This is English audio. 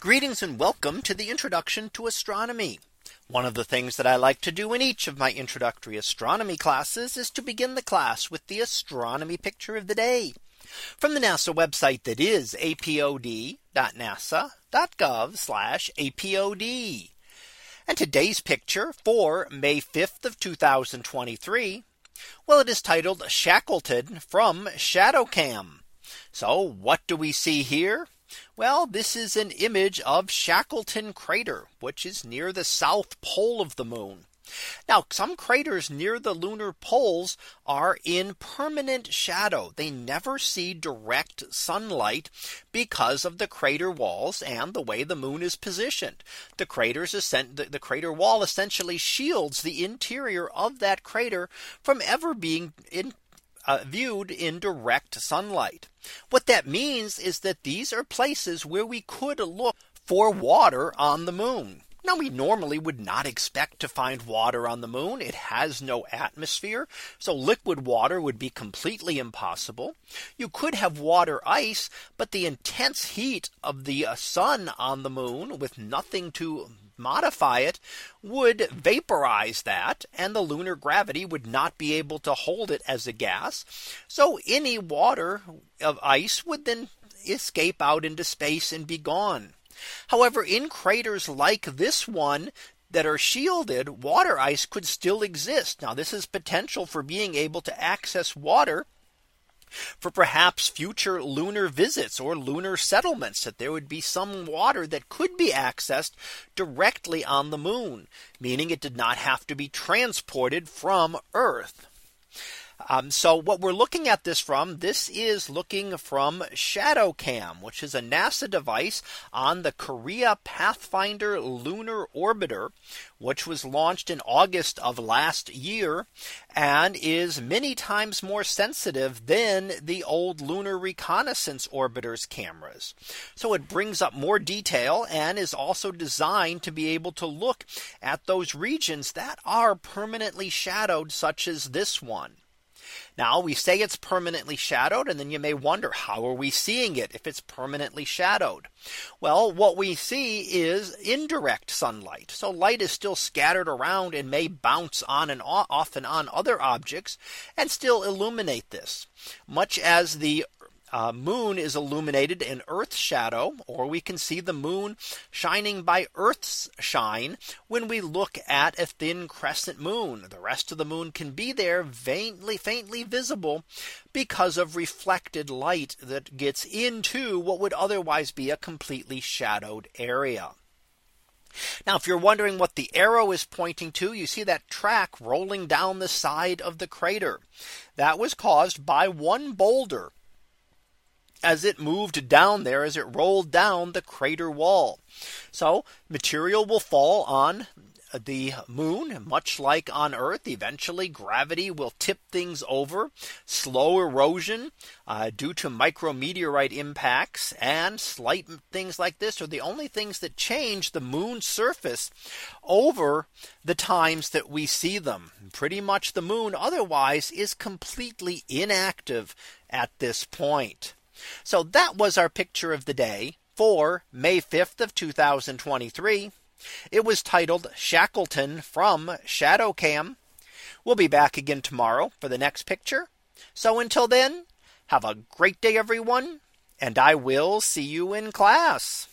Greetings and welcome to the introduction to astronomy. One of the things that I like to do in each of my introductory astronomy classes is to begin the class with the astronomy picture of the day from the NASA website that is apod.nasa.gov apod. And today's picture for May 5th of 2023. Well, it is titled Shackleton from ShadowCam. So what do we see here? Well, this is an image of Shackleton crater, which is near the south pole of the moon. Now some craters near the lunar poles are in permanent shadow. They never see direct sunlight because of the crater walls and the way the moon is positioned. The craters the crater wall essentially shields the interior of that crater from ever being in uh, viewed in direct sunlight. What that means is that these are places where we could look for water on the moon. Now we normally would not expect to find water on the moon. It has no atmosphere. So liquid water would be completely impossible. You could have water ice, but the intense heat of the uh, sun on the moon with nothing to modify it would vaporize that and the lunar gravity would not be able to hold it as a gas. So any water of ice would then escape out into space and be gone. However, in craters like this one, that are shielded, water ice could still exist. Now this is potential for being able to access water for perhaps future lunar visits or lunar settlements that there would be some water that could be accessed directly on the moon, meaning it did not have to be transported from Earth. Um, so what we're looking at this from this is looking from ShadowCam, which is a NASA device on the Korea Pathfinder lunar orbiter, which was launched in August of last year and is many times more sensitive than the old lunar reconnaissance orbiters cameras. So it brings up more detail and is also designed to be able to look at those regions that are permanently shadowed such as this one. Now we say it's permanently shadowed and then you may wonder how are we seeing it if it's permanently shadowed? Well, what we see is indirect sunlight. So light is still scattered around and may bounce on and off and on other objects and still illuminate this. Much as the uh, moon is illuminated in Earth's shadow, or we can see the moon shining by Earth's shine when we look at a thin crescent moon. The rest of the moon can be there faintly, faintly visible because of reflected light that gets into what would otherwise be a completely shadowed area. Now, if you're wondering what the arrow is pointing to, you see that track rolling down the side of the crater. That was caused by one boulder as it moved down there as it rolled down the crater wall. So material will fall on the moon, much like on Earth, eventually gravity will tip things over. Slow erosion uh, due to micrometeorite impacts and slight things like this are the only things that change the moon's surface over the times that we see them. Pretty much the moon otherwise is completely inactive at this point. So that was our picture of the day for May 5th of 2023. It was titled Shackleton from ShadowCam. We'll be back again tomorrow for the next picture. So until then, have a great day, everyone, and I will see you in class.